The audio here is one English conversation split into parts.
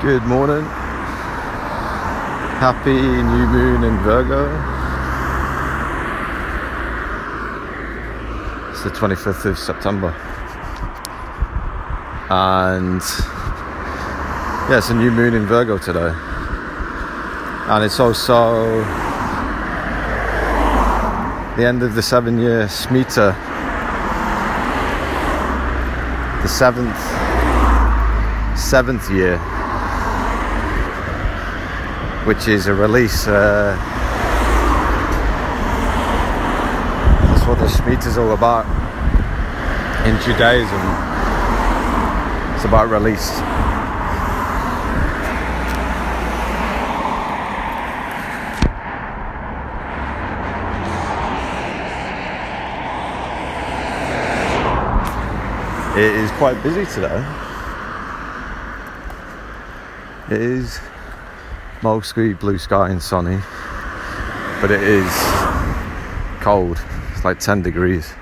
Good morning. Happy new moon in Virgo. It's the 25th of September. And yeah, it's a new moon in Virgo today. And it's also the end of the seven year Shemitah, the seventh seventh year which is a release. Uh, that's what the Shemitah is all about in Judaism. It's about release. It is quite busy today. It is mostly blue sky and sunny, but it is cold. It's like 10 degrees.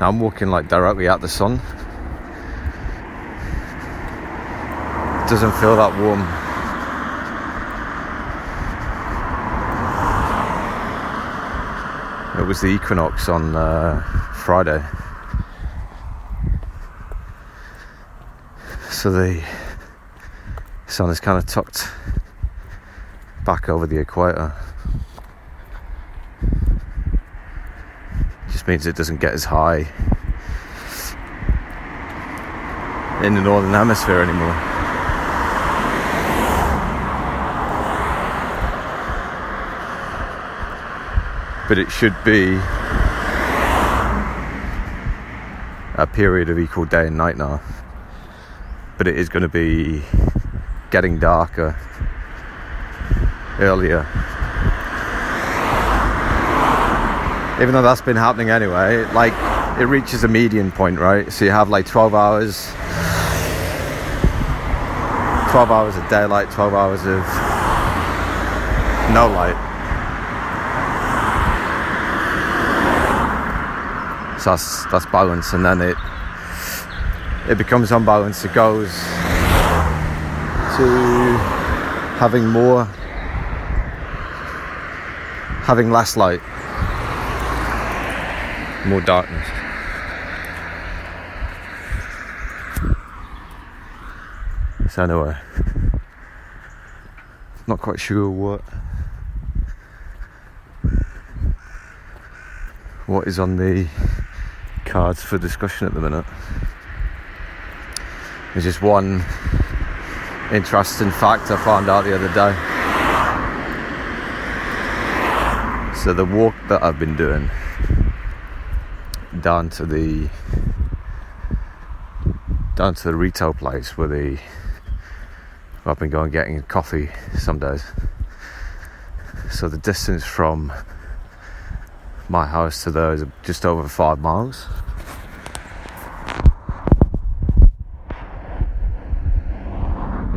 Now I'm walking like directly at the sun. It doesn't feel that warm. It was the equinox on uh, Friday. So the sun is kind of tucked back over the equator. Just means it doesn't get as high in the northern hemisphere anymore. But it should be a period of equal day and night now. But it is going to be getting darker earlier. Even though that's been happening anyway, like it reaches a median point, right? So you have like 12 hours, 12 hours of daylight, 12 hours of no light. So that's that's balance, and then it it becomes unbalanced. It goes to having more, having less light, more darkness. So anyway, not quite sure what what is on the cards for discussion at the minute. There's just one interesting fact I found out the other day. So the walk that I've been doing down to the down to the retail place where the where I've been going getting coffee some days. So the distance from my house to there is just over five miles.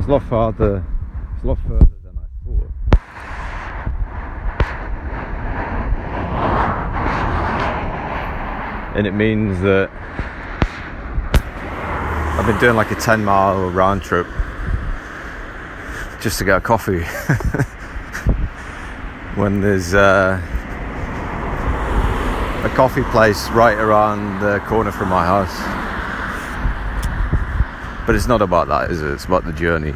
A lot farther. It's a lot further than I thought. And it means that I've been doing like a 10 mile round trip just to get a coffee. when there's uh, a coffee place right around the corner from my house. But it's not about that, is it? It's about the journey.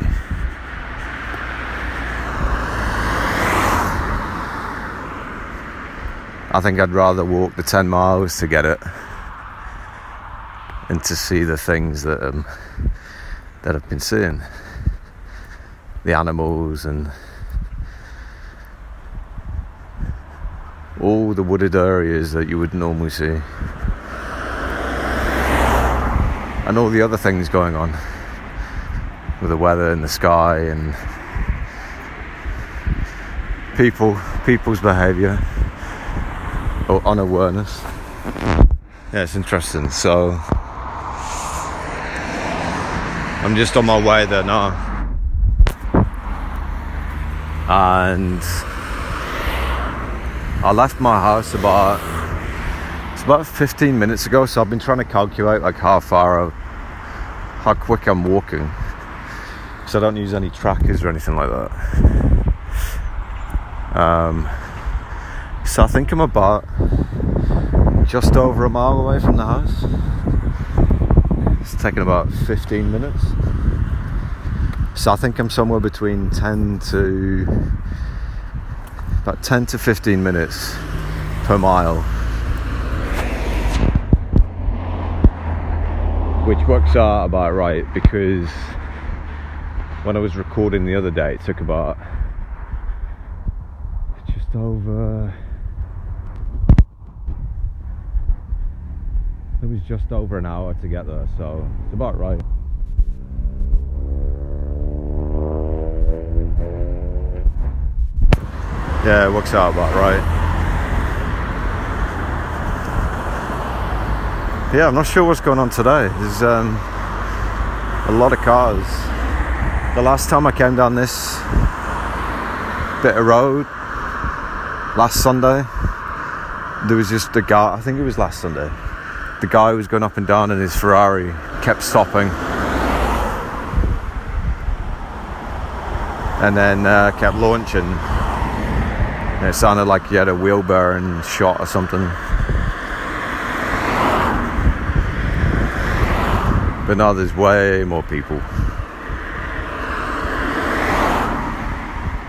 I think I'd rather walk the 10 miles to get it and to see the things that um, that I've been seeing. The animals and all the wooded areas that you would normally see. And all the other things going on with the weather and the sky and people people's behavior or unawareness. Yeah it's interesting. So i'm just on my way there now. And i left my house about it's about 15 minutes ago so i've been trying to calculate like how far how quick I'm walking. So I don't use any trackers or anything like that. Um, so I think I'm about just over a mile away from the house. It's taken about 15 minutes. So I think I'm somewhere between 10 to about 10 to 15 minutes per mile. Which works out about right because when I was recording the other day, it took about just over. It was just over an hour to get there, so it's about right. Yeah, it works out about right. Yeah, I'm not sure what's going on today. There's um, a lot of cars. The last time I came down this bit of road, last Sunday, there was just a guy, I think it was last Sunday, the guy was going up and down in his Ferrari kept stopping. And then uh, kept launching. And it sounded like he had a wheel bearing shot or something. But now there's way more people.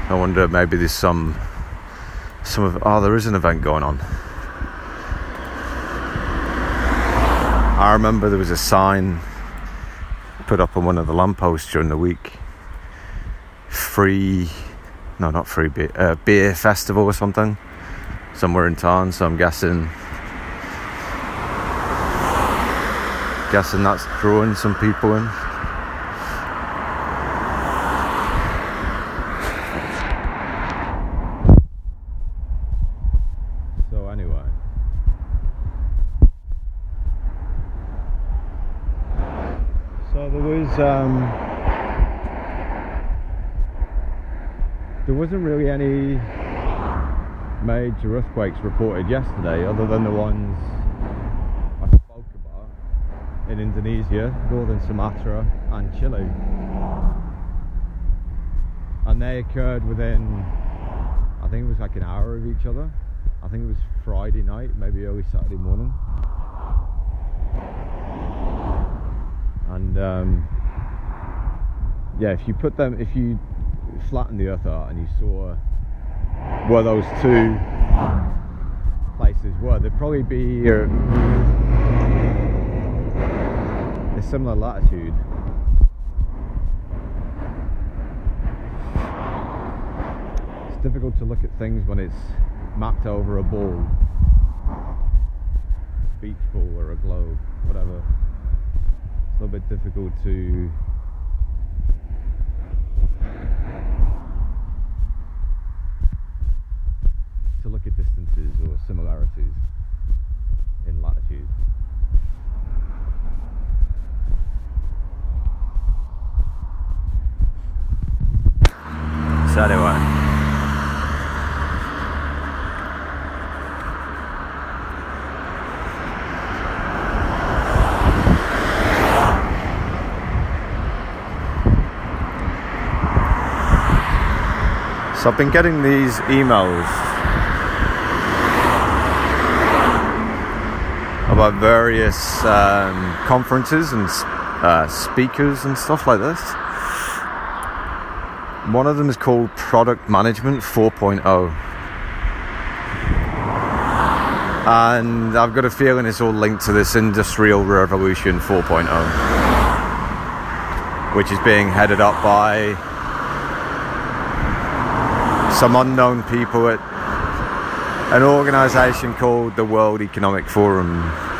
I wonder maybe there's some some of oh there is an event going on. I remember there was a sign put up on one of the lampposts during the week. Free no not free beer uh, beer festival or something. Somewhere in town, so I'm guessing guessing that's drawing some people in. So anyway. So there was um, there wasn't really any major earthquakes reported yesterday other than the ones in Indonesia, northern Sumatra and Chile. And they occurred within I think it was like an hour of each other. I think it was Friday night, maybe early Saturday morning. And um, yeah, if you put them, if you flatten the earth out and you saw where those two places were, they'd probably be similar latitude. It's difficult to look at things when it's mapped over a ball, A beach ball or a globe, whatever. It's a little bit difficult to to look at distances or similarities in latitude. Anyway. So I've been getting these emails about various um, conferences and uh, speakers and stuff like this. One of them is called Product Management 4.0. And I've got a feeling it's all linked to this Industrial Revolution 4.0, which is being headed up by some unknown people at an organization called the World Economic Forum.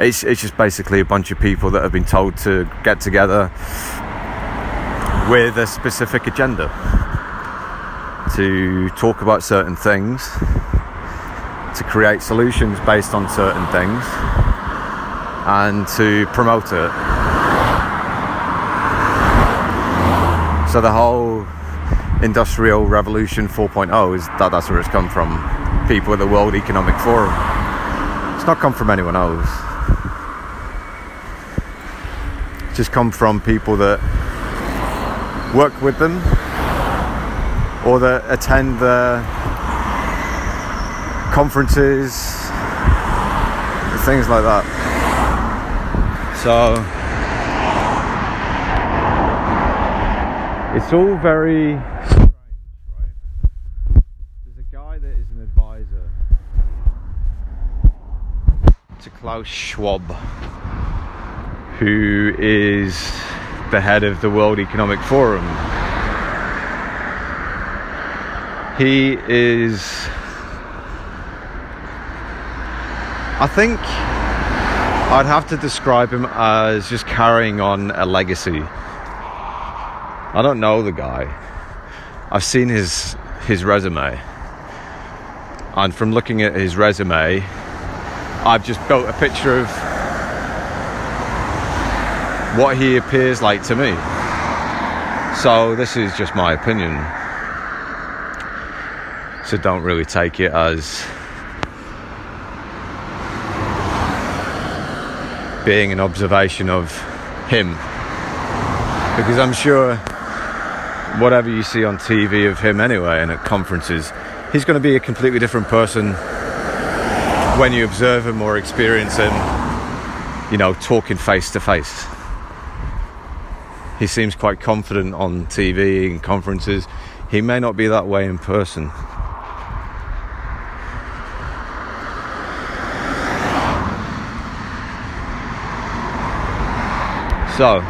It's, it's just basically a bunch of people that have been told to get together with a specific agenda to talk about certain things, to create solutions based on certain things, and to promote it. So the whole Industrial Revolution 4.0 is that that's where it's come from. People at the World Economic Forum. It's not come from anyone else. Just come from people that work with them or that attend the conferences, things like that. So it's all very strange, right? There's a guy that is an advisor to Klaus Schwab, who is the head of the World Economic Forum. He is, I think, I'd have to describe him as just carrying on a legacy. I don't know the guy. I've seen his his resume. And from looking at his resume, I've just built a picture of what he appears like to me. So this is just my opinion. So don't really take it as being an observation of him. Because I'm sure whatever you see on TV of him anyway and at conferences, he's going to be a completely different person when you observe him or experience him, you know, talking face to face. He seems quite confident on TV and conferences. He may not be that way in person. So,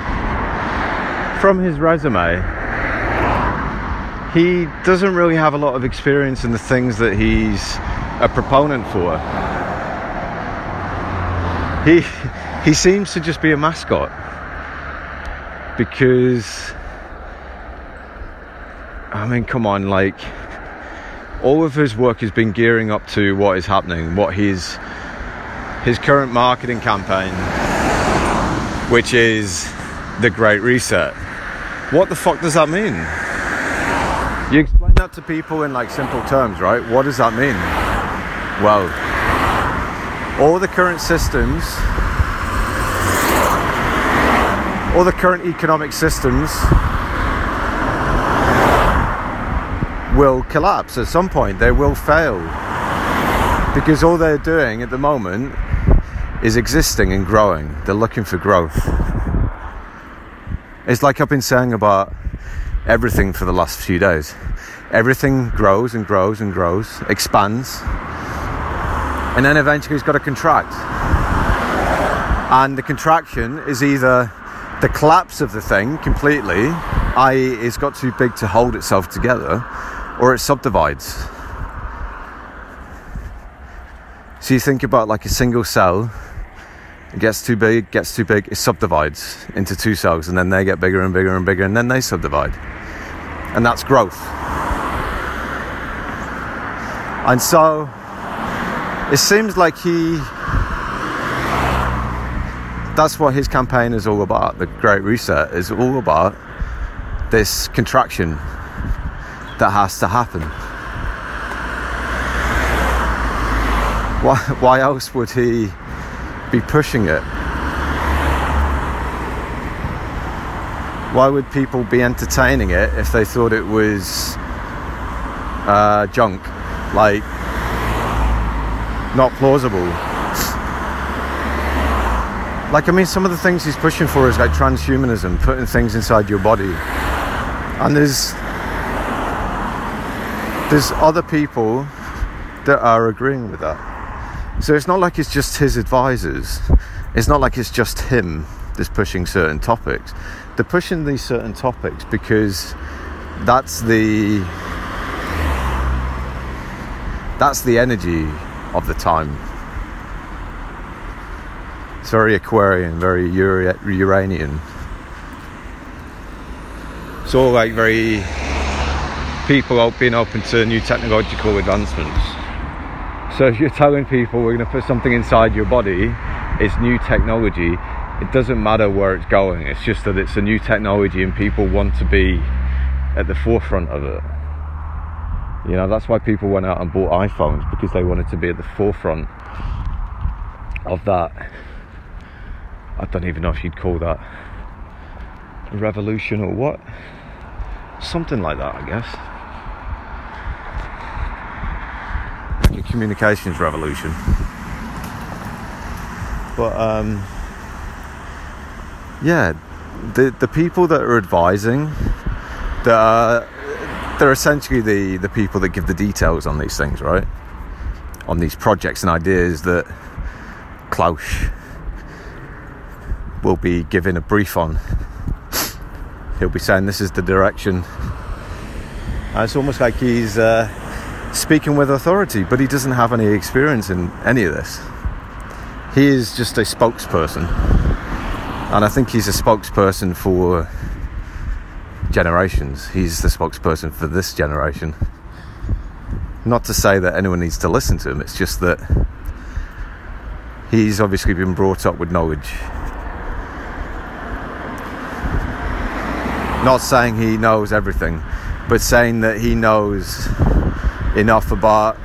from his resume, he doesn't really have a lot of experience in the things that he's a proponent for. He he seems to just be a mascot because I mean, come on, like all of his work has been gearing up to what is happening, what his his current marketing campaign which is the Great Reset. What the fuck does that mean? You explain that to people in like simple terms, right? What does that mean? Well, all the current systems, all the current economic systems will collapse at some point. They will fail. Because all they're doing at the moment is existing and growing. They're looking for growth. It's like I've been saying about everything for the last few days. Everything grows and grows and grows, expands, and then eventually it's got to contract. And the contraction is either the collapse of the thing completely, i.e., it's got too big to hold itself together, or it subdivides. So you think about like a single cell it gets too big, gets too big, it subdivides into two cells, and then they get bigger and bigger and bigger, and then they subdivide. And that's growth. And so it seems like he that's what his campaign is all about. The Great Reset is all about this contraction that has to happen. Why, why else would he be pushing it? Why would people be entertaining it if they thought it was uh, junk? Like, not plausible. Like, I mean, some of the things he's pushing for is like transhumanism, putting things inside your body. And there's there's other people that are agreeing with that. So it's not like it's just his advisors. It's not like it's just him that's pushing certain topics. They're pushing these certain topics because that's the that's the energy of the time. It's very Aquarian, very Uranian. It's all like very people being open to new technological advancements. So if you're telling people we're going to put something inside your body, it's new technology. It doesn't matter where it's going. It's just that it's a new technology and people want to be at the forefront of it. You know, that's why people went out and bought iPhones because they wanted to be at the forefront of that. I don't even know if you'd call that a revolution or what? Something like that, I guess. Like a communications revolution. But um, yeah, the the people that are advising, that are, they're essentially the the people that give the details on these things, right? On these projects and ideas that Klaus will be giving a brief on. He'll be saying this is the direction. And it's almost like he's uh, speaking with authority, but he doesn't have any experience in any of this. He is just a spokesperson. And I think he's a spokesperson for generations. He's the spokesperson for this generation. Not to say that anyone needs to listen to him, it's just that he's obviously been brought up with knowledge. Not saying he knows everything, but saying that he knows enough about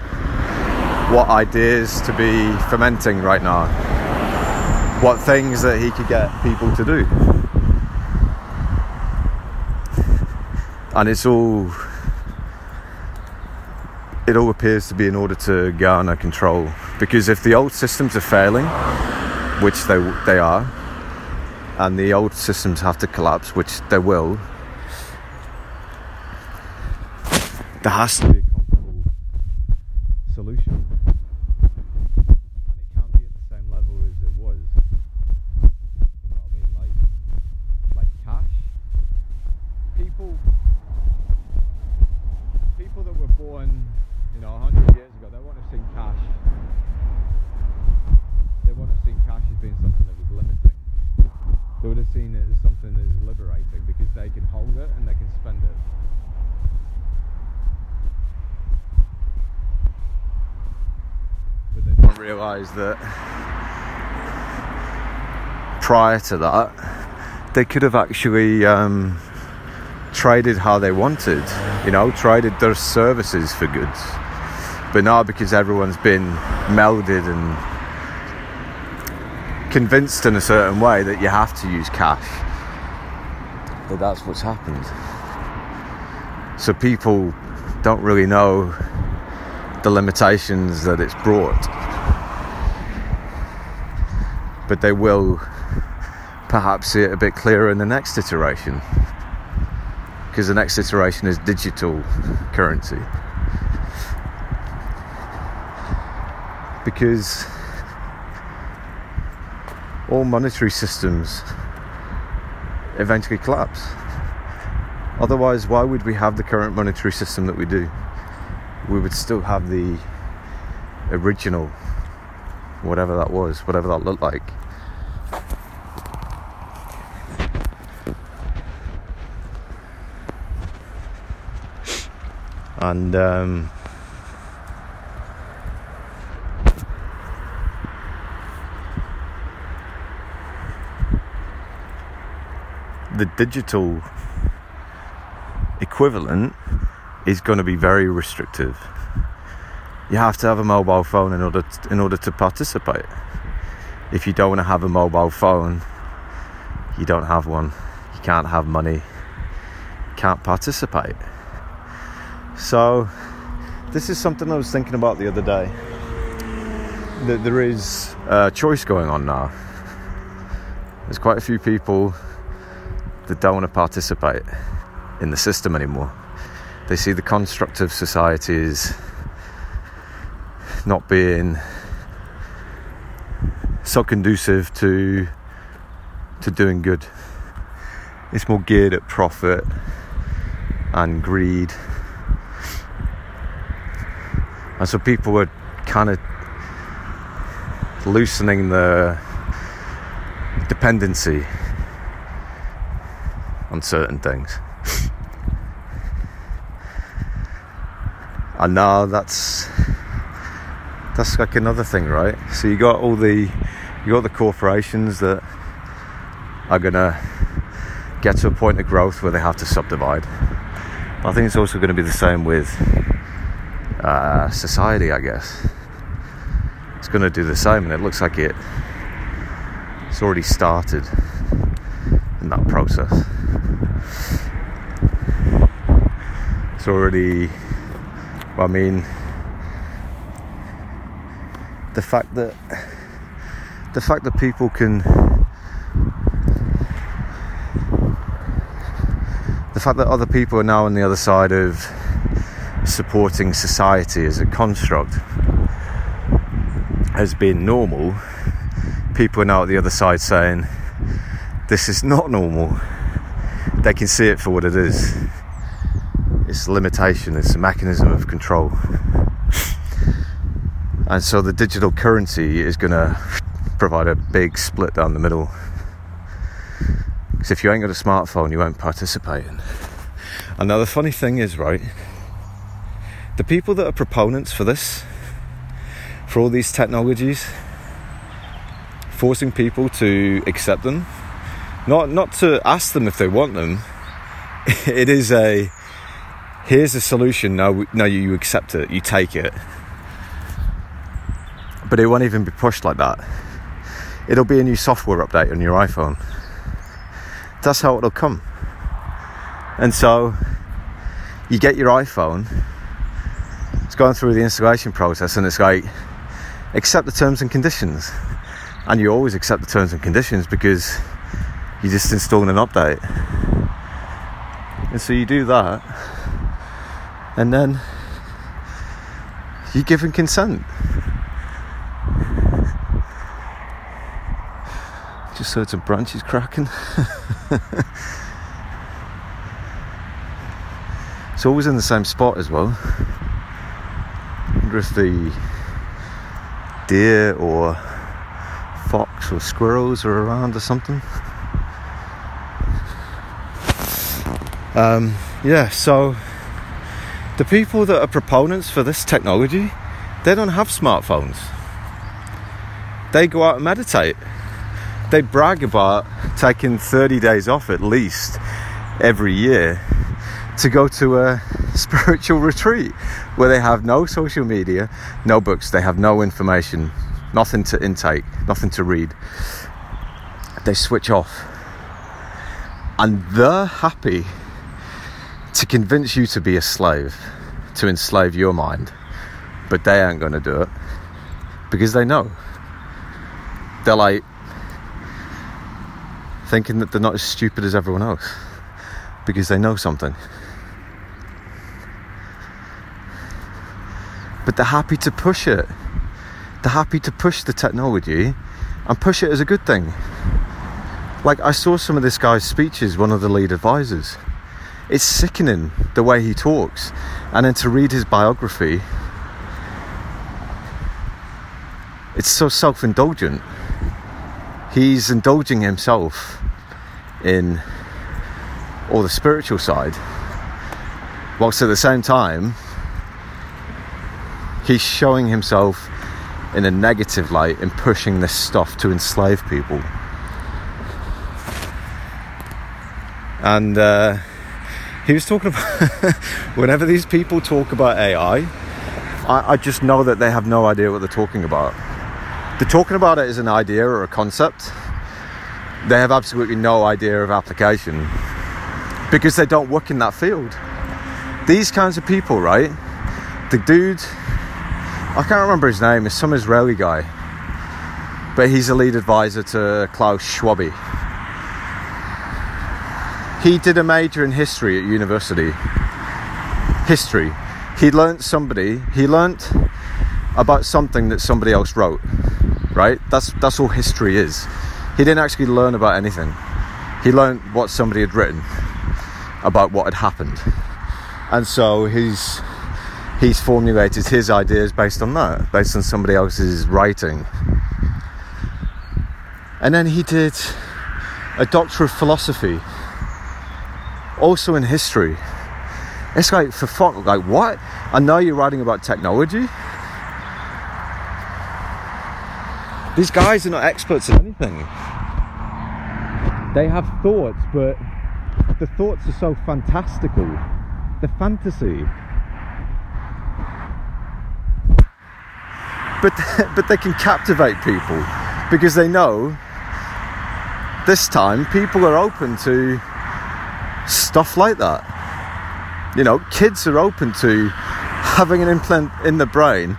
what ideas to be fermenting right now, what things that he could get people to do. And it's all it all appears to be in order to garner control. Because if the old systems are failing, which they they are, and the old systems have to collapse, which they will, there has to be a comfortable solution. And it can't be at the same level as it was. You know what I mean? Like, like cash. People, people that were born, you know, 100 years ago, they won't have seen cash. They won't have seen cash as being something that was limiting. They would have seen it as something that is liberating because they can hold it and they can spend it. But they don't that prior to that, they could have actually um, traded how they wanted, you know, traded their services for goods. But now, because everyone's been melded and convinced in a certain way that you have to use cash, that that's what's happened. So people don't really know the limitations that it's brought. But they will perhaps see it a bit clearer in the next iteration. Because the next iteration is digital currency. Because all monetary systems eventually collapse. Otherwise, why would we have the current monetary system that we do? We would still have the original, whatever that was, whatever that looked like. And um, the digital equivalent is going to be very restrictive. You have to have a mobile phone in order to, in order to participate. If you don't want to have a mobile phone, you don't have one. You can't have money. You Can't participate. So, this is something I was thinking about the other day. That there is a choice going on now. There's quite a few people that don't want to participate in the system anymore. They see the construct of society as not being so conducive to to doing good. It's more geared at profit and greed. And so people were kind of loosening the dependency on certain things. and now that's that's like another thing, right? So you got all the you got the corporations that are gonna get to a point of growth where they have to subdivide. I think it's also going to be the same with uh, society, I guess. It's going to do the same, and it looks like it. It's already started in that process. It's already, I mean, the fact that the fact that people can the fact that other people are now on the other side of supporting society as a construct has been normal. People are now at the other side saying this is not normal. They can see it for what it is. It's a limitation it's a mechanism of control and so the digital currency is going to provide a big split down the middle. Because if you ain't got a smartphone, you won't participate. And now the funny thing is, right, the people that are proponents for this, for all these technologies, forcing people to accept them, not not to ask them if they want them. It is a here's a solution. No, no, you accept it, you take it but it won't even be pushed like that. It'll be a new software update on your iPhone. That's how it'll come. And so you get your iPhone, it's going through the installation process, and it's like, accept the terms and conditions. And you always accept the terms and conditions because you're just installing an update. And so you do that, and then you're giving consent. Just heard some branches cracking. it's always in the same spot as well. I wonder if the deer or fox or squirrels are around or something. Um, yeah, so the people that are proponents for this technology, they don't have smartphones. They go out and meditate they brag about taking 30 days off at least every year to go to a spiritual retreat where they have no social media, no books, they have no information, nothing to intake, nothing to read. They switch off. And they're happy to convince you to be a slave, to enslave your mind. But they aren't going to do it because they know. They're like, thinking that they're not as stupid as everyone else because they know something. But they're happy to push it. They're happy to push the technology and push it as a good thing. Like, I saw some of this guy's speeches, one of the lead advisors. It's sickening the way he talks. And then to read his biography, it's so self indulgent he's indulging himself in all the spiritual side, whilst at the same time, he's showing himself in a negative light and pushing this stuff to enslave people. And uh, he was talking about whenever these people talk about AI, I, I just know that they have no idea what they're talking about they're talking about it as an idea or a concept. They have absolutely no idea of application because they don't work in that field. These kinds of people, right? The dude, I can't remember his name, it's some Israeli guy, but he's a lead advisor to Klaus Schwab. He did a major in history at university. History. He learnt somebody, he learnt about something that somebody else wrote right? That's that's all history is. He didn't actually learn about anything. He learned what somebody had written about what had happened, and so he's he's formulated his ideas based on that, based on somebody else's writing. And then he did a doctor of philosophy, also in history. It's like for fuck, like what? I know you're writing about technology These guys are not experts in anything. They have thoughts, but the thoughts are so fantastical. The fantasy. But but they can captivate people because they know this time people are open to stuff like that. You know, kids are open to having an implant in the brain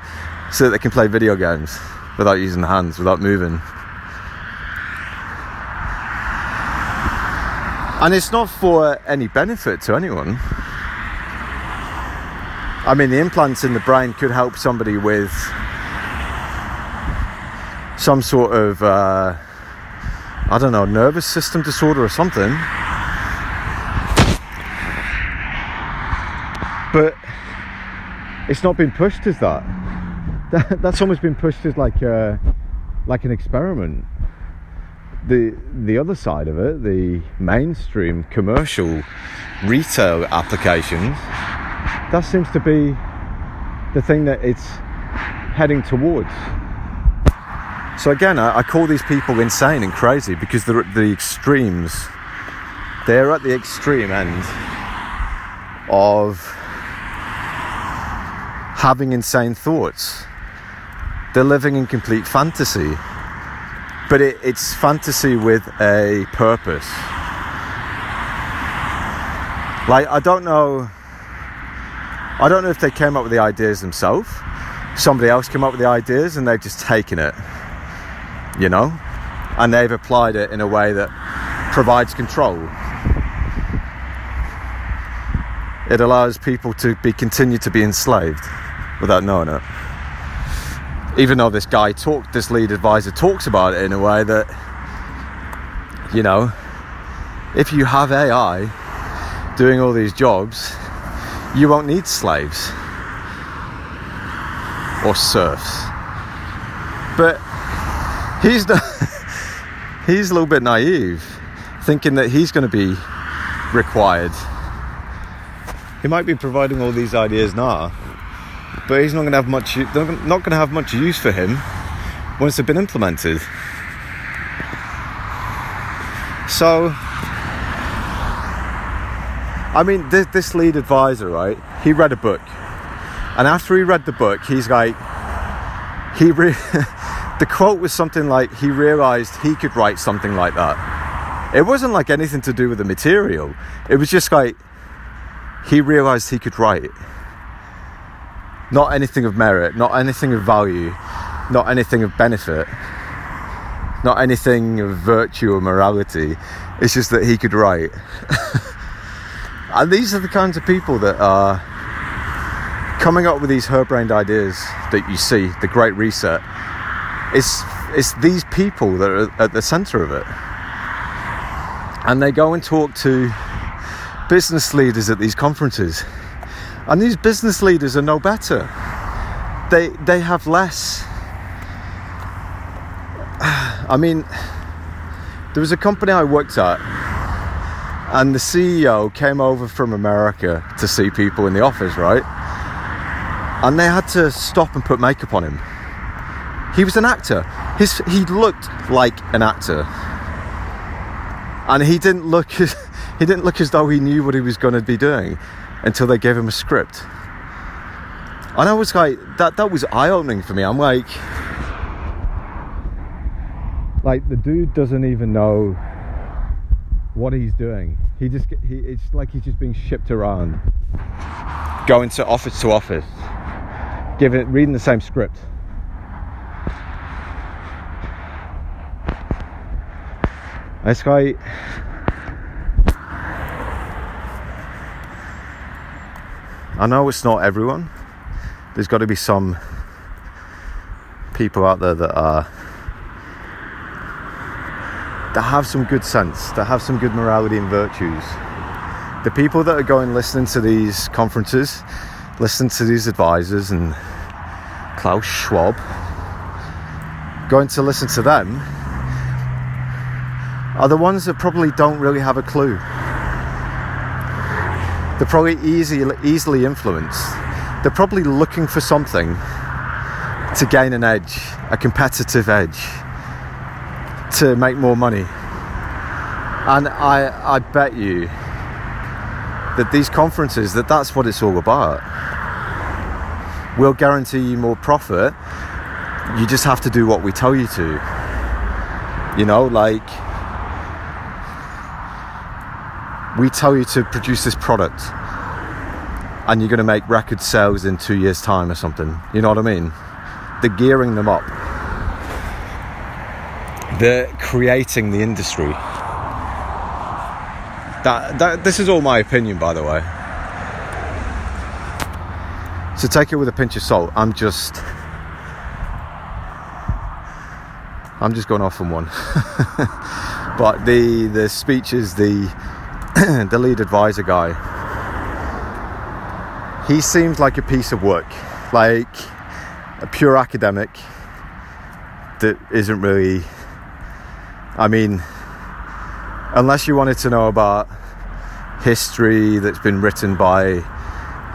so that they can play video games without using the hands, without moving. And it's not for any benefit to anyone. I mean, the implants in the brain could help somebody with some sort of, uh, I don't know, nervous system disorder or something. But it's not been pushed as that. That that's almost been pushed as like a, like an experiment the the other side of it, the mainstream commercial retail applications, that seems to be the thing that it's heading towards. So again, I, I call these people insane and crazy because they're at the extremes. They're at the extreme end of having insane thoughts. They're living in complete fantasy but it, it's fantasy with a purpose. Like I don't know, I don't know if they came up with the ideas themselves. Somebody else came up with the ideas and they've just taken it, you know, and they've applied it in a way that provides control. It allows people to be continue to be enslaved without knowing it even though this guy talked, this lead advisor talks about it in a way that, you know, if you have AI doing all these jobs, you won't need slaves or serfs. But he's he's a little bit naive, thinking that he's going to be required. He might be providing all these ideas now but he's not going to have much. Not going to have much use for him once they've been implemented. So, I mean, this, this lead advisor, right? He read a book, and after he read the book, he's like, he re- the quote was something like he realized he could write something like that. It wasn't like anything to do with the material. It was just like he realized he could write not anything of merit, not anything of value, not anything of benefit, not anything of virtue or morality. It's just that he could write. and these are the kinds of people that are coming up with these harebrained ideas that you see, the Great Reset. It's, it's these people that are at the center of it. And they go and talk to business leaders at these conferences and these business leaders are no better. They they have less. I mean, there was a company I worked at, and the CEO came over from America to see people in the office, right? And they had to stop and put makeup on him. He was an actor. His he looked like an actor, and he didn't look as he didn't look as though he knew what he was going to be doing until they gave him a script. And I was like, that that was eye opening for me. I'm like, like the dude doesn't even know what he's doing. He just he it's like he's just being shipped around, going to office to office, giving reading the same script. This guy I know it's not everyone. There's got to be some people out there that are that have some good sense, that have some good morality and virtues. The people that are going listening to these conferences, listening to these advisors and Klaus Schwab, going to listen to them are the ones that probably don't really have a clue they're probably easy, easily influenced. They're probably looking for something to gain an edge, a competitive edge, to make more money. And I, I bet you that these conferences, that that's what it's all about. We'll guarantee you more profit. You just have to do what we tell you to. You know, like we tell you to produce this product and you're going to make record sales in two years' time or something. You know what I mean? They're gearing them up. They're creating the industry. That, that this is all my opinion, by the way. So take it with a pinch of salt. I'm just I'm just going off on one. but the the speech is the the lead advisor guy. He seems like a piece of work, like a pure academic that isn't really. I mean, unless you wanted to know about history that's been written by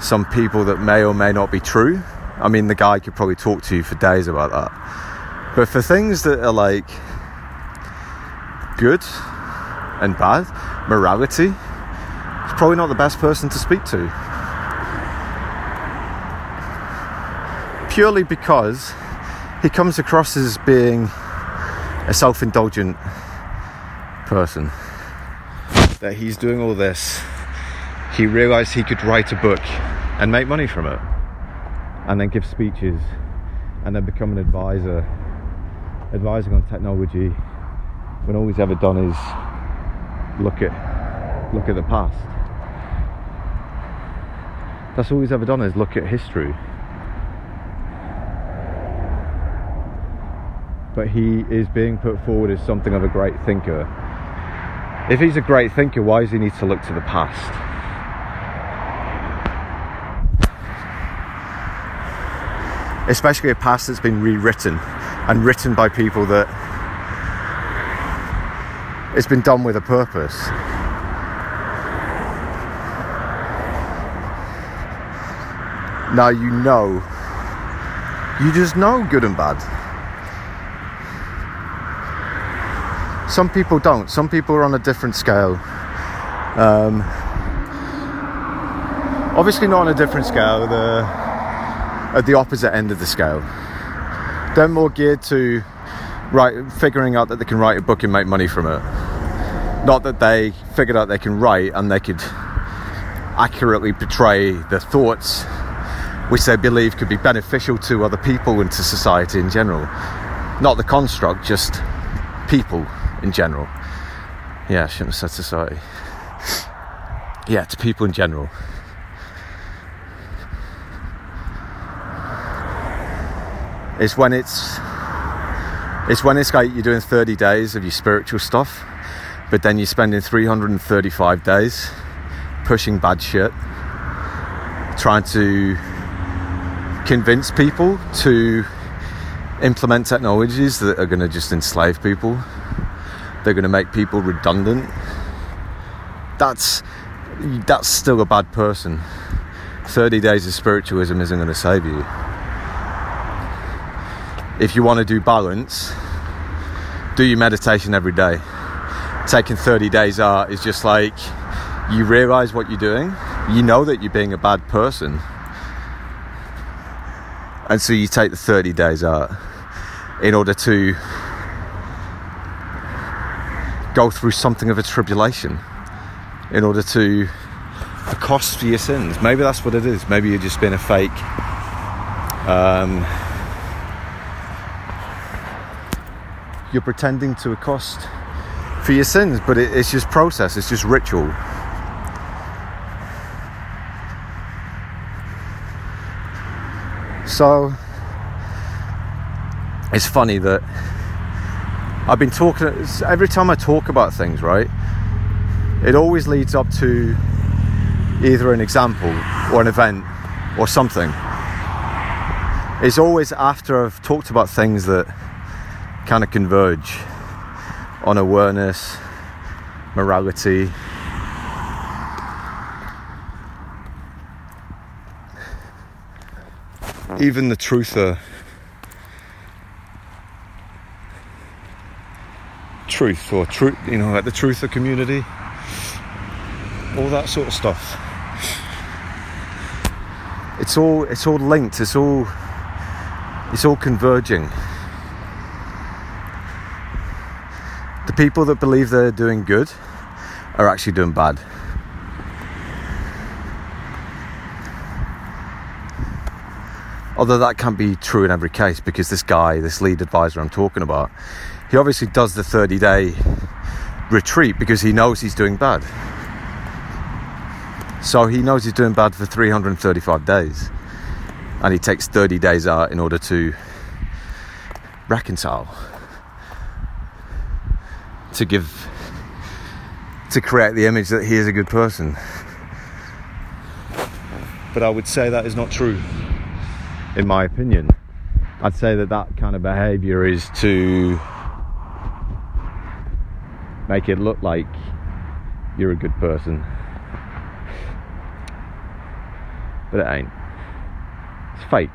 some people that may or may not be true, I mean, the guy could probably talk to you for days about that. But for things that are like good and bad, morality, he's probably not the best person to speak to. Purely because he comes across as being a self indulgent person. That he's doing all this, he realized he could write a book and make money from it, and then give speeches, and then become an advisor advising on technology when all he's ever done is look at look at the past. That's all he's ever done is look at history. But he is being put forward as something of a great thinker. If he's a great thinker, why does he need to look to the past? Especially a past that's been rewritten and written by people that it's been done with a purpose. Now you know, you just know good and bad. Some people don't. Some people are on a different scale. Um, obviously, not on a different scale. The at the opposite end of the scale they're more geared to write, figuring out that they can write a book and make money from it. Not that they figured out they can write and they could accurately portray the thoughts which they believe could be beneficial to other people and to society in general. Not the construct, just people in general. Yeah, I shouldn't have said society. Yeah, to people in general. It's when it's it's when it's like you're doing 30 days of your spiritual stuff, but then you're spending 335 days pushing bad shit, trying to convince people to implement technologies that are going to just enslave people. They're going to make people redundant. That's that's still a bad person. 30 days of spiritualism isn't going to save you if you want to do balance, do your meditation every day. Taking 30 days out is just like you realize what you're doing, you know that you're being a bad person, and so you take the 30 days out in order to go through something of a tribulation, in order to a cost for your sins. Maybe that's what it is. Maybe you're just being a fake. Um, you're pretending to a cost for your sins, but it, it's just process, it's just ritual. So it's funny that I've been talking every time I talk about things, right? It always leads up to either an example or an event or something. It's always after I've talked about things that kind of converge on awareness, morality. Even the truther, truth or truth, you know, like the truther community, all that sort of stuff. It's all it's all linked. It's all it's all converging. the people that believe they're doing good are actually doing bad. Although that can't be true in every case because this guy, this lead advisor I'm talking about, he obviously does the 30 day retreat because he knows he's doing bad. So he knows he's doing bad for 335 days. And he takes 30 days out in order to reconcile to give, to create the image that he is a good person. But I would say that is not true, in my opinion. I'd say that that kind of behavior is to make it look like you're a good person. But it ain't. It's fake.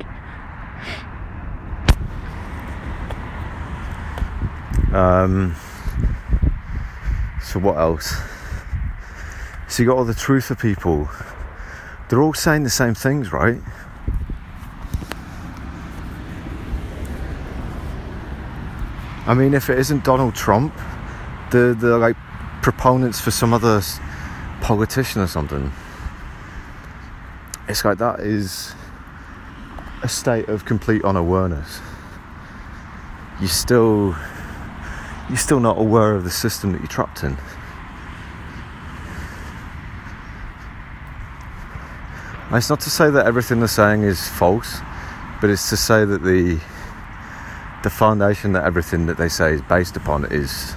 Um, what else? So you got all the truth of people. They're all saying the same things, right? I mean, if it isn't Donald Trump, the the like proponents for some other politician or something. It's like that is a state of complete unawareness. You still you're still not aware of the system that you're trapped in. And it's not to say that everything they're saying is false, but it's to say that the the foundation that everything that they say is based upon is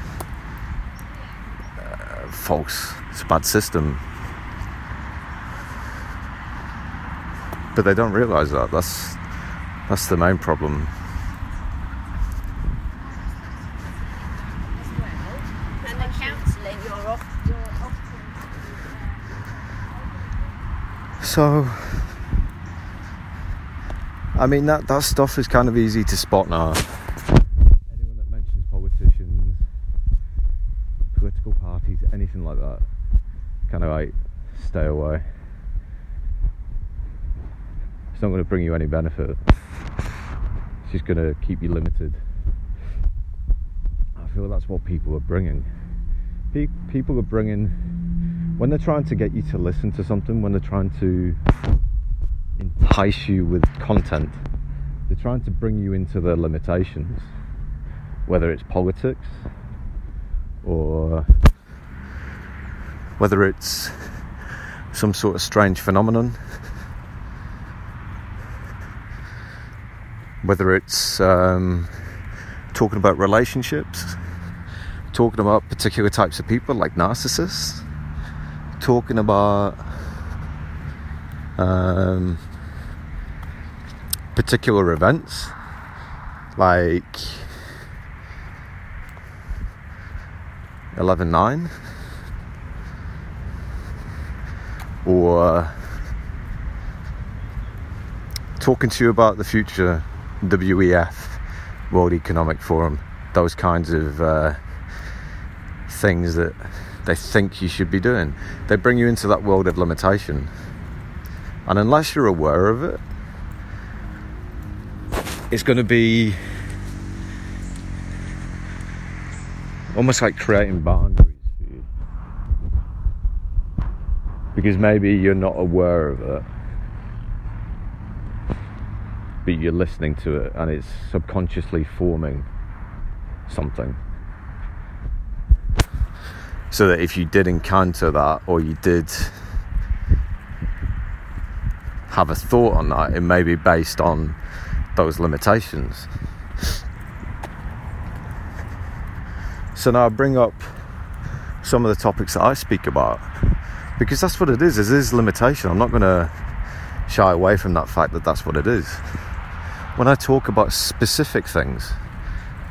uh, false. It's a bad system. But they don't realise that. That's that's the main problem. So, I mean, that, that stuff is kind of easy to spot now. Anyone that mentions politicians, political parties, anything like that, kind of like stay away. It's not going to bring you any benefit, it's just going to keep you limited. I feel that's what people are bringing. People are bringing when they're trying to get you to listen to something, when they're trying to entice you with content, they're trying to bring you into their limitations, whether it's politics or whether it's some sort of strange phenomenon, whether it's um, talking about relationships, talking about particular types of people like narcissists talking about um, particular events. Like 11 9 or talking to you about the future WEF World Economic Forum. Those kinds of uh, things that they think you should be doing. They bring you into that world of limitation. And unless you're aware of it, it's going to be almost like creating boundaries for you. Because maybe you're not aware of it, but you're listening to it and it's subconsciously forming something so that if you did encounter that or you did have a thought on that, it may be based on those limitations. So now I bring up some of the topics that I speak about because that's what it is. It is limitation. I'm not going to shy away from that fact that that's what it is. When I talk about specific things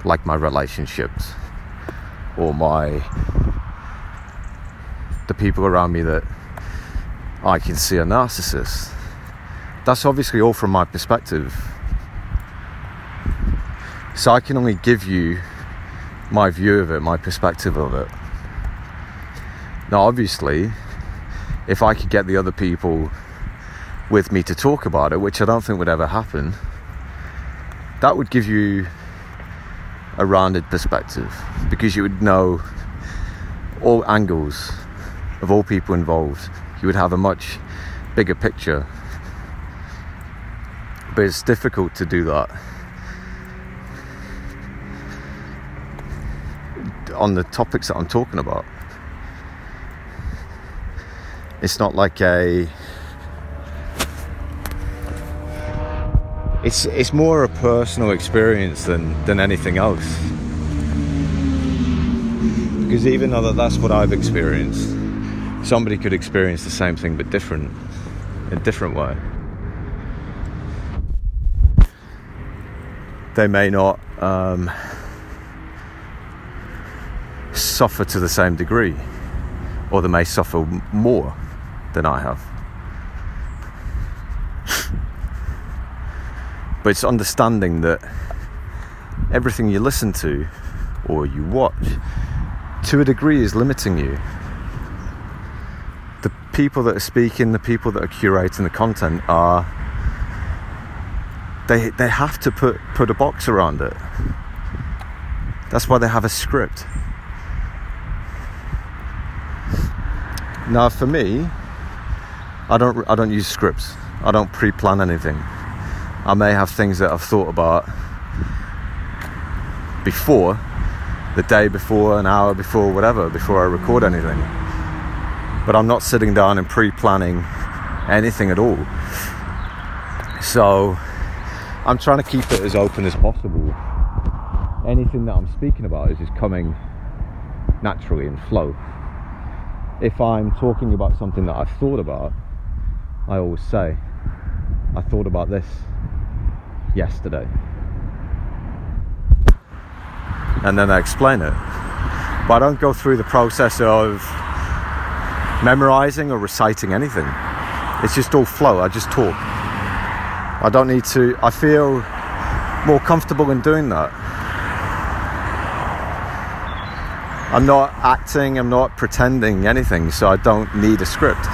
like my relationships or my the people around me that I can see a narcissist. That's obviously all from my perspective. So I can only give you my view of it, my perspective of it. Now, obviously, if I could get the other people with me to talk about it, which I don't think would ever happen, that would give you a rounded perspective because you would know all angles of all people involved, you would have a much bigger picture. but it's difficult to do that on the topics that I'm talking about. It's not like a it's it's more a personal experience than than anything else because even though that that's what I've experienced somebody could experience the same thing but different a different way they may not um, suffer to the same degree or they may suffer more than I have But it's understanding that everything you listen to or you watch, to a degree, is limiting you. People that are speaking, the people that are curating the content are. They, they have to put, put a box around it. That's why they have a script. Now, for me, I don't, I don't use scripts. I don't pre plan anything. I may have things that I've thought about before, the day before, an hour before, whatever, before I record anything. But I'm not sitting down and pre planning anything at all. So I'm trying to keep it as open as possible. Anything that I'm speaking about is just coming naturally in flow. If I'm talking about something that I've thought about, I always say, I thought about this yesterday. And then I explain it. But I don't go through the process of memorizing or reciting anything. It's just all flow. I just talk. I don't need to, I feel more comfortable in doing that. I'm not acting, I'm not pretending anything, so I don't need a script.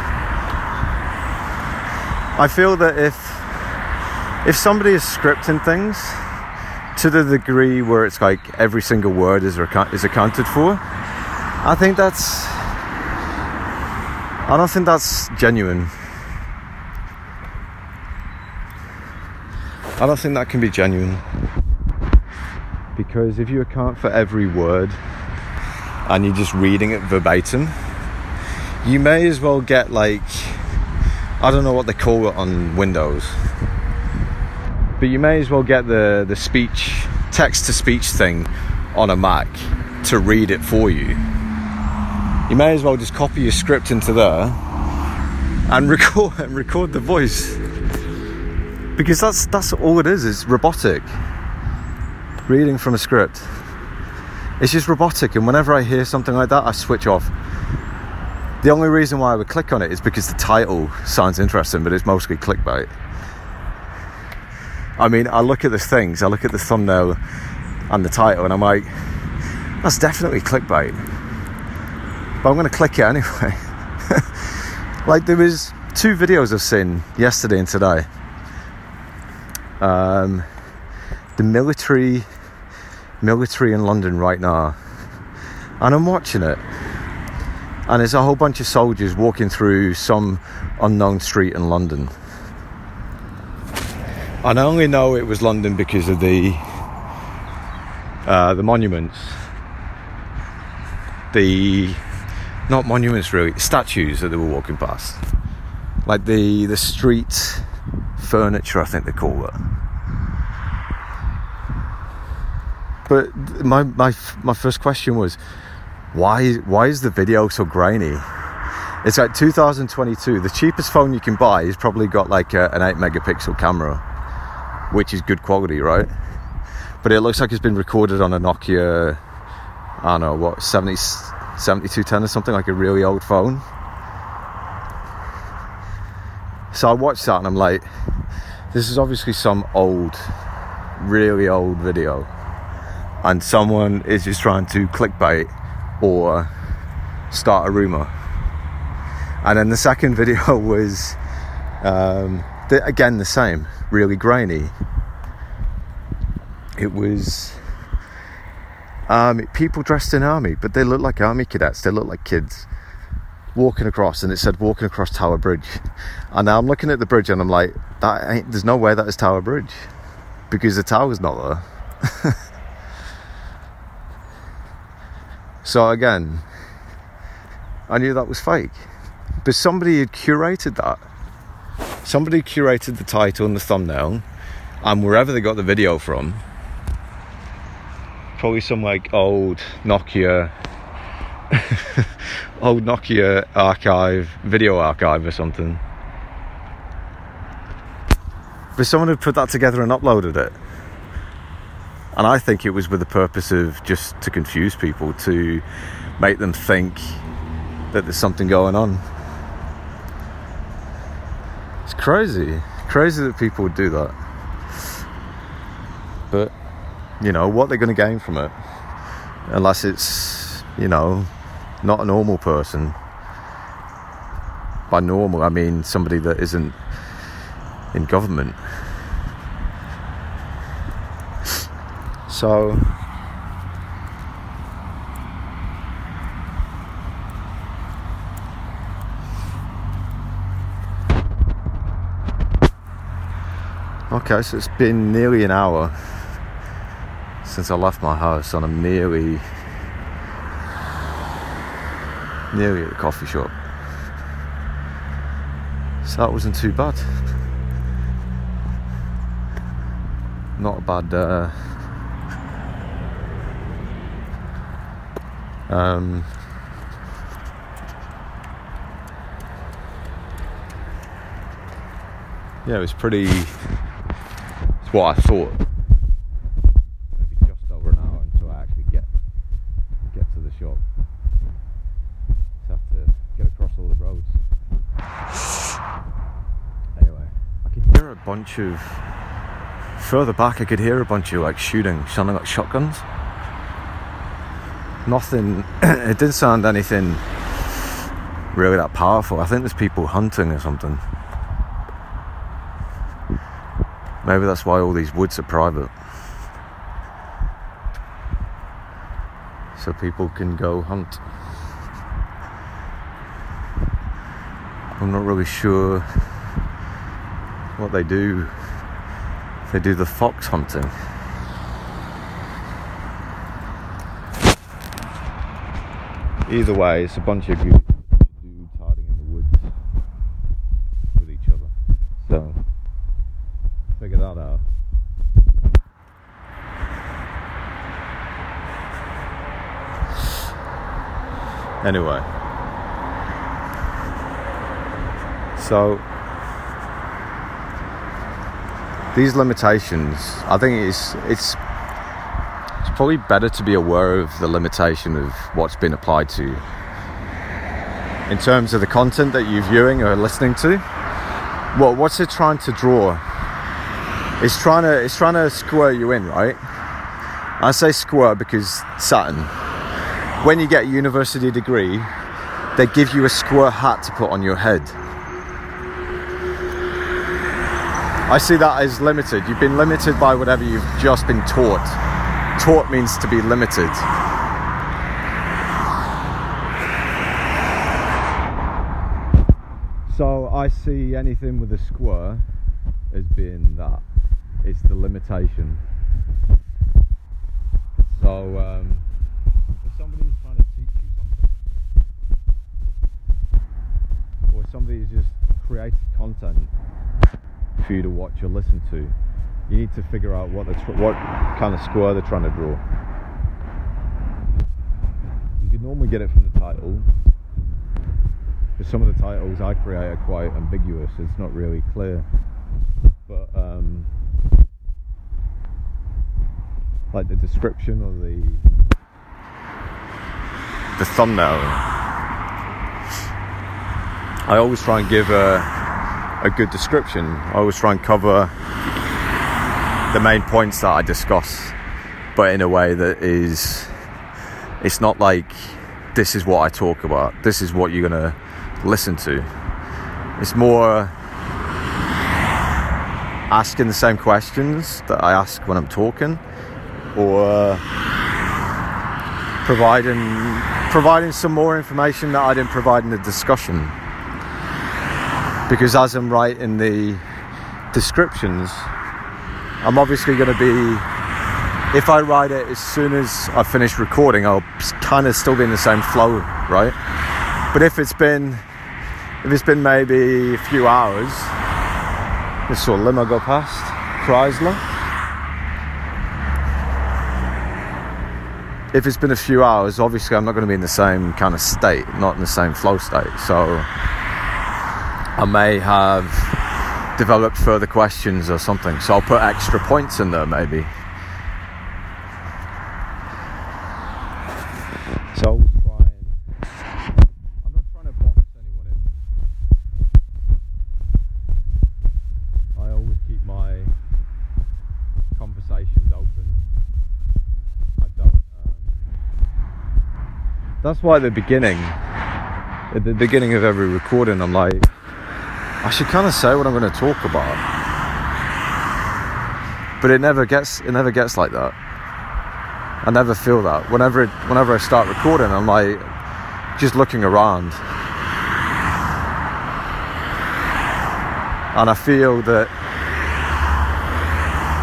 I feel that if if somebody is scripting things to the degree where it's like every single word is is accounted for, I think that's I don't think that's genuine. I don't think that can be genuine. Because if you account for every word and you're just reading it verbatim, you may as well get like I don't know what they call it on Windows but you may as well get the, the speech, text to speech thing on a Mac to read it for you. You may as well just copy your script into there and record and record the voice. Because that's that's all it is, is robotic. Reading from a script. It's just robotic and whenever I hear something like that I switch off. The only reason why I would click on it is because the title sounds interesting, but it's mostly clickbait. I mean, I look at the things, I look at the thumbnail and the title, and I'm like, that's definitely clickbait. But I'm going to click it anyway. like, there was two videos I've seen yesterday and today. Um, the military, military in London right now, and I'm watching it, and there's a whole bunch of soldiers walking through some unknown street in London and I only know it was London because of the uh, the monuments, the not monuments really, statues that they were walking past, like the the street furniture, I think they call it. But my my my first question was, why why is the video so grainy? It's like 2022. The cheapest phone you can buy has probably got like a, an 8 megapixel camera which is good quality, right? But it looks like it's been recorded on a Nokia, I don't know, what, 70, 7210 or something, like a really old phone. So I watched that and I'm like, this is obviously some old, really old video. And someone is just trying to clickbait or start a rumor. And then the second video was, um, again, the same really grainy. It was um, people dressed in army, but they look like army cadets. They look like kids. walking across, and it said walking across Tower Bridge. And now I'm looking at the bridge, and I'm like, that ain't, there's no way that is Tower Bridge because the tower's not there. so again, I knew that was fake, but somebody had curated that. Somebody curated the title and the thumbnail, and wherever they got the video from, probably some like old Nokia old Nokia archive, video archive or something. But someone had put that together and uploaded it. And I think it was with the purpose of just to confuse people, to make them think that there's something going on. It's crazy. Crazy that people would do that. But, you know, what they're going to gain from it. Unless it's, you know, not a normal person. By normal, I mean somebody that isn't in government. So, Okay, so it's been nearly an hour since I left my house and I'm nearly nearly at the coffee shop. So that wasn't too bad. Not a bad. Uh, um, yeah, it was pretty. It's what I thought. Bunch of further back I could hear a bunch of like shooting, sounding like shotguns. Nothing it didn't sound anything really that powerful. I think there's people hunting or something. Maybe that's why all these woods are private. So people can go hunt. I'm not really sure what they do. They do the fox hunting. Either way, it's a bunch of you dudes hiding in the woods with each other. So, figure that out. Anyway, so these limitations, I think it's it's it's probably better to be aware of the limitation of what's been applied to you. In terms of the content that you're viewing or listening to, well, what's it trying to draw? It's trying to it's trying to square you in, right? I say square because Saturn. When you get a university degree, they give you a square hat to put on your head I see that as limited. You've been limited by whatever you've just been taught. Taught means to be limited. So I see anything with a square as being that. It's the limitation. So um, if somebody's trying to teach you something, or somebody's just created content for you to watch or listen to. You need to figure out what what kind of square they're trying to draw. You can normally get it from the title, but some of the titles I create are quite ambiguous. It's not really clear. But um, like the description or the the thumbnail, I always try and give a a good description. I always try and cover the main points that I discuss, but in a way that is, it's not like this is what I talk about, this is what you're gonna listen to. It's more asking the same questions that I ask when I'm talking, or providing providing some more information that I didn't provide in the discussion. Because as I'm writing the descriptions, I'm obviously going to be. If I write it as soon as I finish recording, I'll kind of still be in the same flow, right? But if it's been, if it's been maybe a few hours, this saw limo go past Chrysler. If it's been a few hours, obviously I'm not going to be in the same kind of state, not in the same flow state. So I may have developed further questions or something. So I'll put extra points in there maybe. So I always try I'm not trying to box anyone in. I always keep my conversations open. I don't. Um, that's why the beginning, at the beginning of every recording, I'm like, I should kind of say what I'm going to talk about, but it never gets it never gets like that. I never feel that. Whenever it, whenever I start recording, I'm like just looking around, and I feel that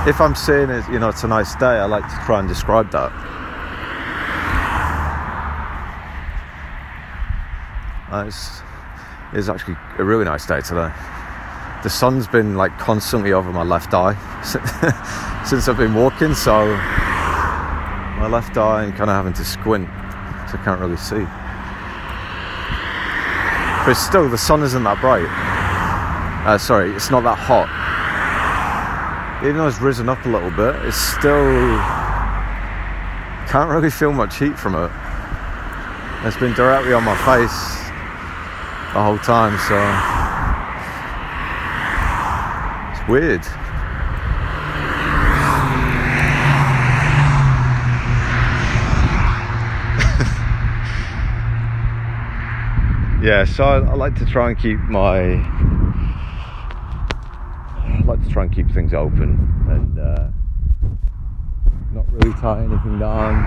if I'm saying it, you know, it's a nice day, I like to try and describe that. It's, it's actually a really nice day today. The sun's been like constantly over my left eye since I've been walking, so my left eye and kind of having to squint, so I can't really see. But still, the sun isn't that bright. Uh, sorry, it's not that hot. Even though it's risen up a little bit, it's still can't really feel much heat from it. It's been directly on my face the whole time, so it's weird. yeah, so I, I, like to try and keep my I like to try and keep things open and uh, not really tie anything down.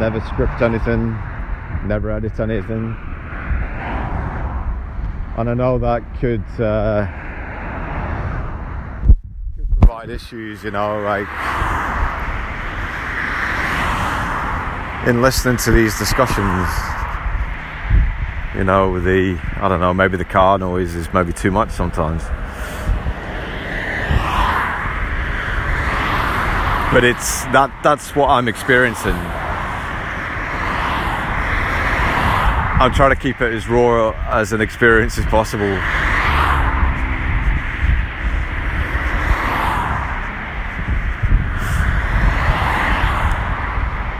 Never script anything, never edit anything and I know that could uh, could provide issues, you know, like in listening to these discussions. You know, the I don't know, maybe the car noise is maybe too much sometimes. But it's that that's what I'm experiencing. I'm trying to keep it as raw as an experience as possible.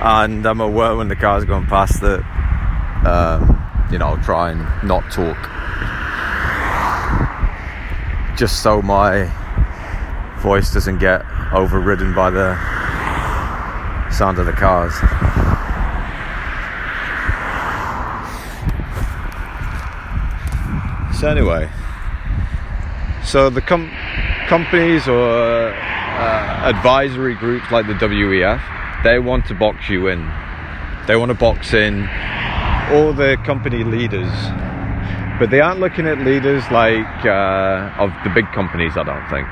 And I'm aware when the car's going past that, um, you know, I'll try and not talk. Just so my voice doesn't get overridden by the sound of the cars. Anyway, so the com- companies or uh, advisory groups like the WEF, they want to box you in. They want to box in all the company leaders, but they aren't looking at leaders like uh, of the big companies. I don't think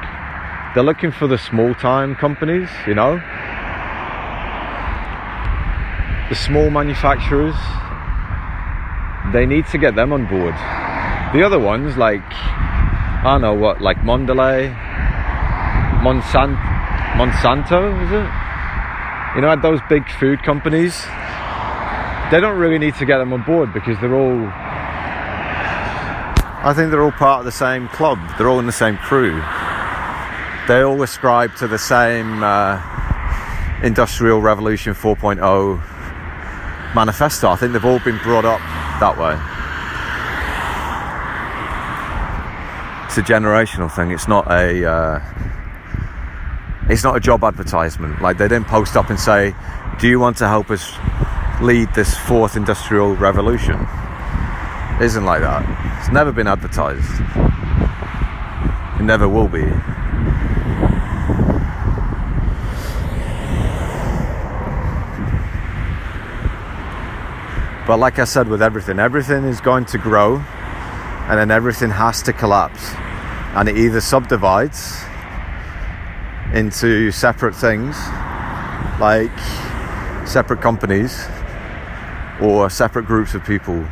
they're looking for the small time companies. You know, the small manufacturers. They need to get them on board the other ones, like, I don't know what, like Mondelez, Monsanto, Monsanto, is it? You know, at those big food companies, they don't really need to get them on board because they're all, I think they're all part of the same club. They're all in the same crew. They all ascribe to the same uh, Industrial Revolution 4.0 manifesto. I think they've all been brought up that way. It's a generational thing. It's not a uh, it's not a job advertisement. Like they didn't post up and say, "Do you want to help us lead this fourth industrial revolution?" It isn't like that. It's never been advertised. It never will be. But like I said, with everything, everything is going to grow and then everything has to collapse. And it either subdivides into separate things, like separate companies or separate groups of people.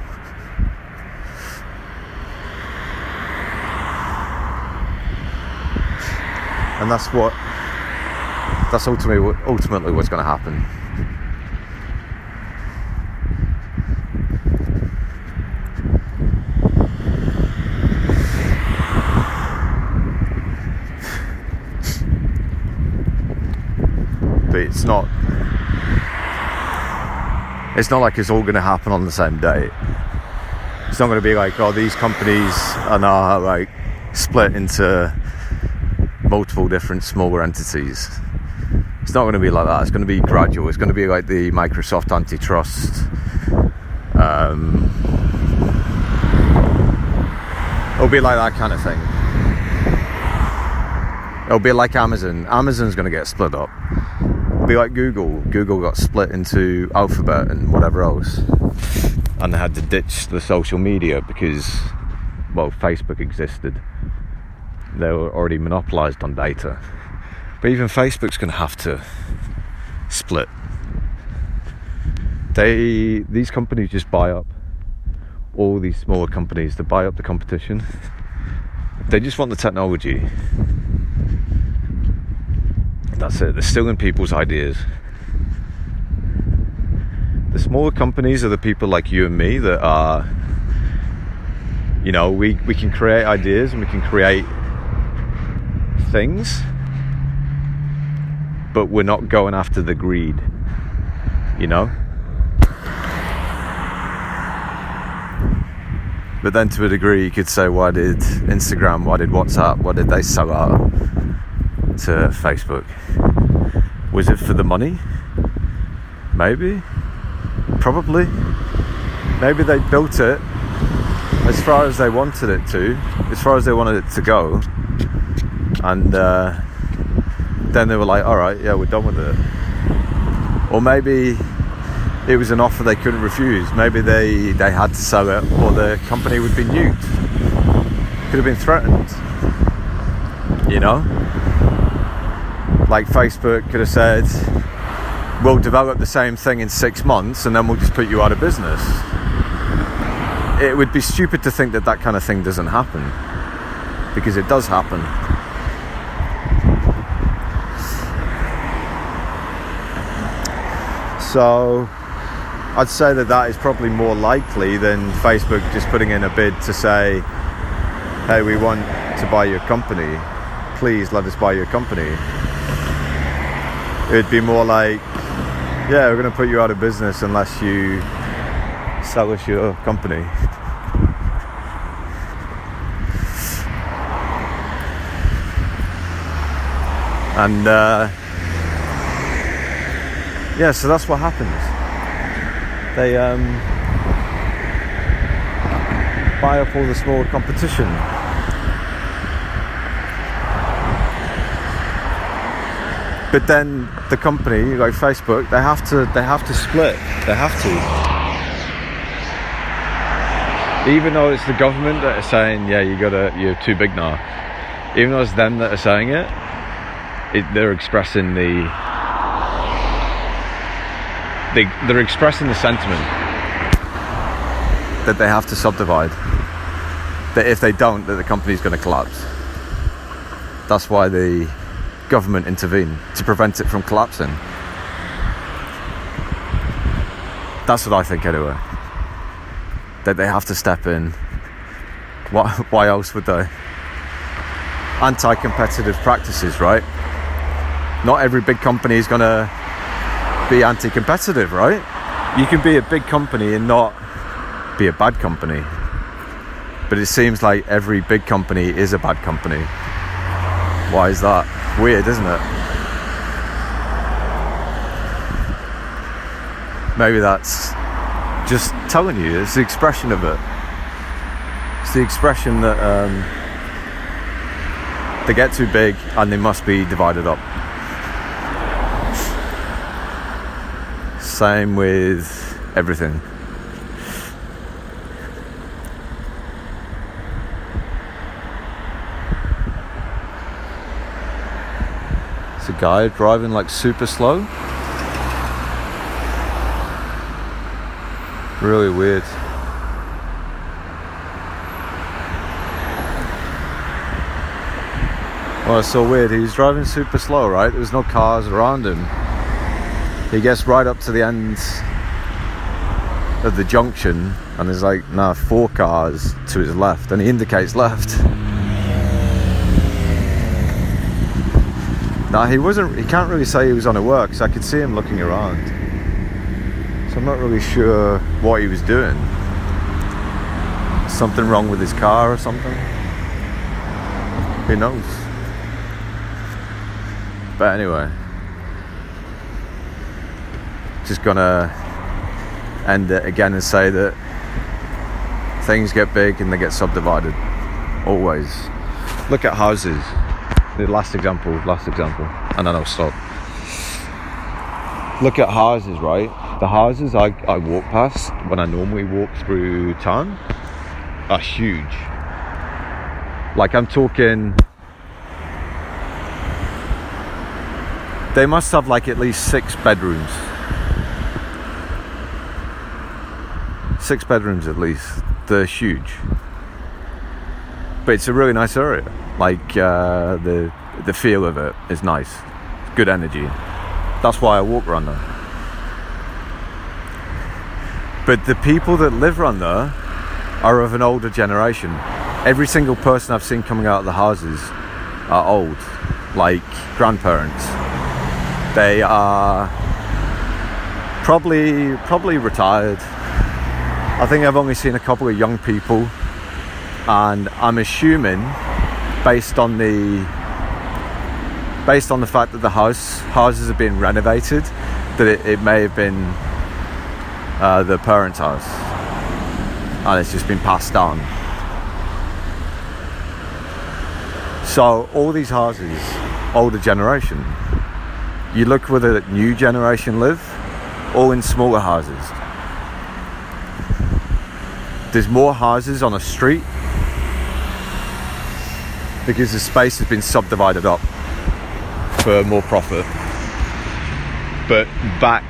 And that's what that's ultimately ultimately what's going to happen. But it's not it's not like it's all going to happen on the same day. It's not going to be like, oh, these companies are now like split into multiple different smaller entities. It's not going to be like that. It's going to be gradual. It's going to be like the Microsoft antitrust. Um, it'll be like that kind of thing. It'll be like Amazon. Amazon's going to get split up be like Google. Google got split into Alphabet and whatever else, and they had to ditch the social media because, well, Facebook existed. They were already monopolized on data. But even Facebook's going to have to split. They these companies just buy up all these smaller companies to buy up the competition. They just want the technology that's it. They're stealing people's ideas. The smaller companies are the people like you and me that are, you know, we, we can create ideas and we can create things, but we're not going after the greed, you know? But then to a degree, you could say, why did Instagram, why did WhatsApp, why did they sell out? To Facebook. Was it for the money? Maybe. Probably. Maybe they built it as far as they wanted it to, as far as they wanted it to go. And uh, then they were like, all right, yeah, we're done with it. Or maybe it was an offer they couldn't refuse. Maybe they, they had to sell it or the company would be nuked. Could have been threatened. You know? Like Facebook could have said, we'll develop the same thing in six months and then we'll just put you out of business. It would be stupid to think that that kind of thing doesn't happen because it does happen. So I'd say that that is probably more likely than Facebook just putting in a bid to say, hey, we want to buy your company. Please let us buy your company it'd be more like, yeah, we're going to put you out of business unless you sell us your company. And uh, yeah, so that's what happens. They um, buy up all the small competition but then the company like Facebook they have to they have to split. They have to. Even though it's the government that are saying yeah you gotta you're too big now. Even though it's them that are saying it, it they're expressing the they, they're expressing the sentiment that they have to subdivide. That if they don't that the company's going to collapse. That's why the government intervene to prevent it from collapsing. That's what I think, anyway. That they have to step in. Why, why else would they? Anti competitive practices, right? Not every big company is going to be anti competitive, right? You can be a big company and not be a bad company. But it seems like every big company is a bad company. Why is that? Weird, isn't it? Maybe that's just telling you, it's the expression of it. It's the expression that um, they get too big and they must be divided up. Same with everything. Guy driving like super slow. Really weird. Well, it's so weird. He's driving super slow, right? There's no cars around him. He gets right up to the end of the junction, and there's like now four cars to his left, and he indicates left. Now he wasn't. He can't really say he was on a work, so I could see him looking around. So I'm not really sure what he was doing. Something wrong with his car or something. Who knows? But anyway, just gonna end it again and say that things get big and they get subdivided. Always. Look at houses. The last example, last example, and then I'll stop. Look at houses, right? The houses I, I walk past when I normally walk through town are huge. Like I'm talking They must have like at least six bedrooms. Six bedrooms at least. They're huge. But it's a really nice area. Like uh, the the feel of it is nice. It's good energy. That's why I walk around there. But the people that live around there are of an older generation. Every single person I've seen coming out of the houses are old, like grandparents they are probably probably retired. I think I've only seen a couple of young people, and I'm assuming, based on the based on the fact that the house houses are being renovated, that it, it may have been uh, the parents' house, and it's just been passed on. So all these houses, older generation, you look where the new generation live, all in smaller houses. There's more houses on a street because the space has been subdivided up for more profit. But back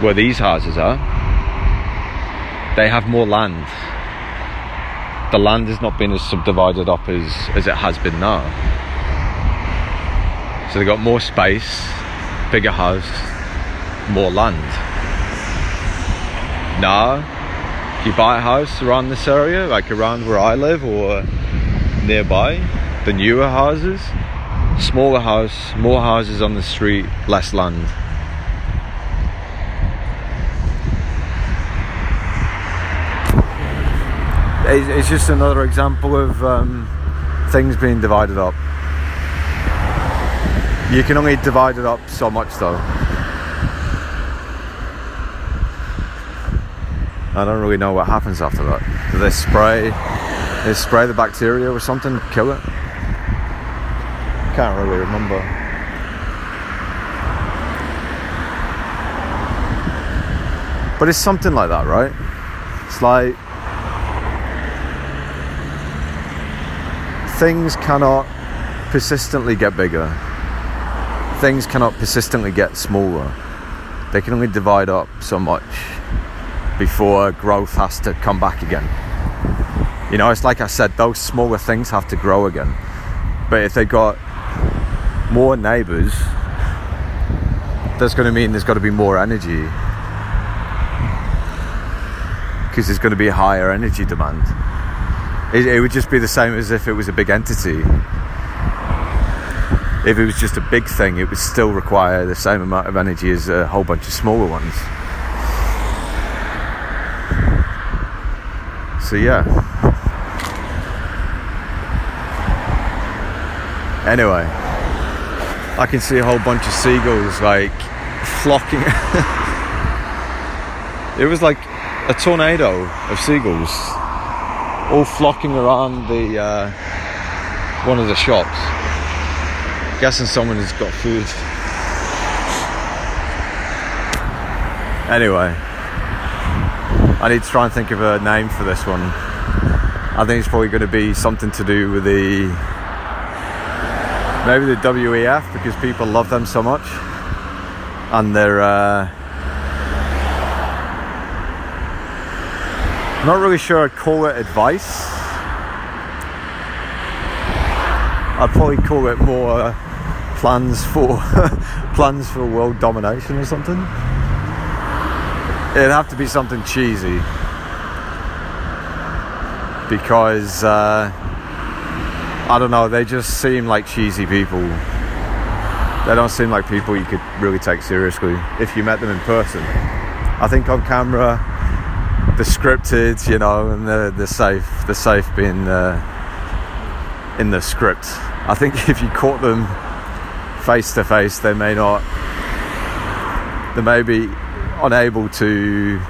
where these houses are, they have more land. The land has not been as subdivided up as, as it has been now. So they've got more space, bigger house, more land. Now, you buy a house around this area, like around where I live or nearby, the newer houses, smaller house, more houses on the street, less land. It's just another example of um, things being divided up. You can only divide it up so much though. I don't really know what happens after that. Do they spray spray the bacteria or something, kill it? Can't really remember. But it's something like that, right? It's like things cannot persistently get bigger things cannot persistently get smaller. They can only divide up so much before growth has to come back again. You know, it's like I said, those smaller things have to grow again. But if they've got more neighbors, that's going to mean there's got to be more energy. Because there's going to be a higher energy demand. It, it would just be the same as if it was a big entity if it was just a big thing, it would still require the same amount of energy as a whole bunch of smaller ones. So, yeah. Anyway, I can see a whole bunch of seagulls like flocking. it was like a tornado of seagulls all flocking around the uh, one of the shops guessing someone has got food. Anyway, I need to try and think of a name for this one. I think it's probably going to be something to do with the maybe the WEF because people love them so much, and they're. Uh, not really sure I'd call it advice. I'd probably call it more plans for plans for world domination or something. It'd have to be something cheesy because uh, I don't know. They just seem like cheesy people. They don't seem like people you could really take seriously if you met them in person. I think on camera, the scripted, you know, and the the safe, the safe being uh, in the script. I think if you caught them face to face, they may not. They may be unable to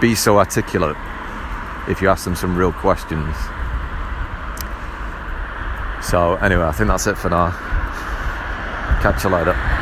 be so articulate if you ask them some real questions. So, anyway, I think that's it for now. Catch you later.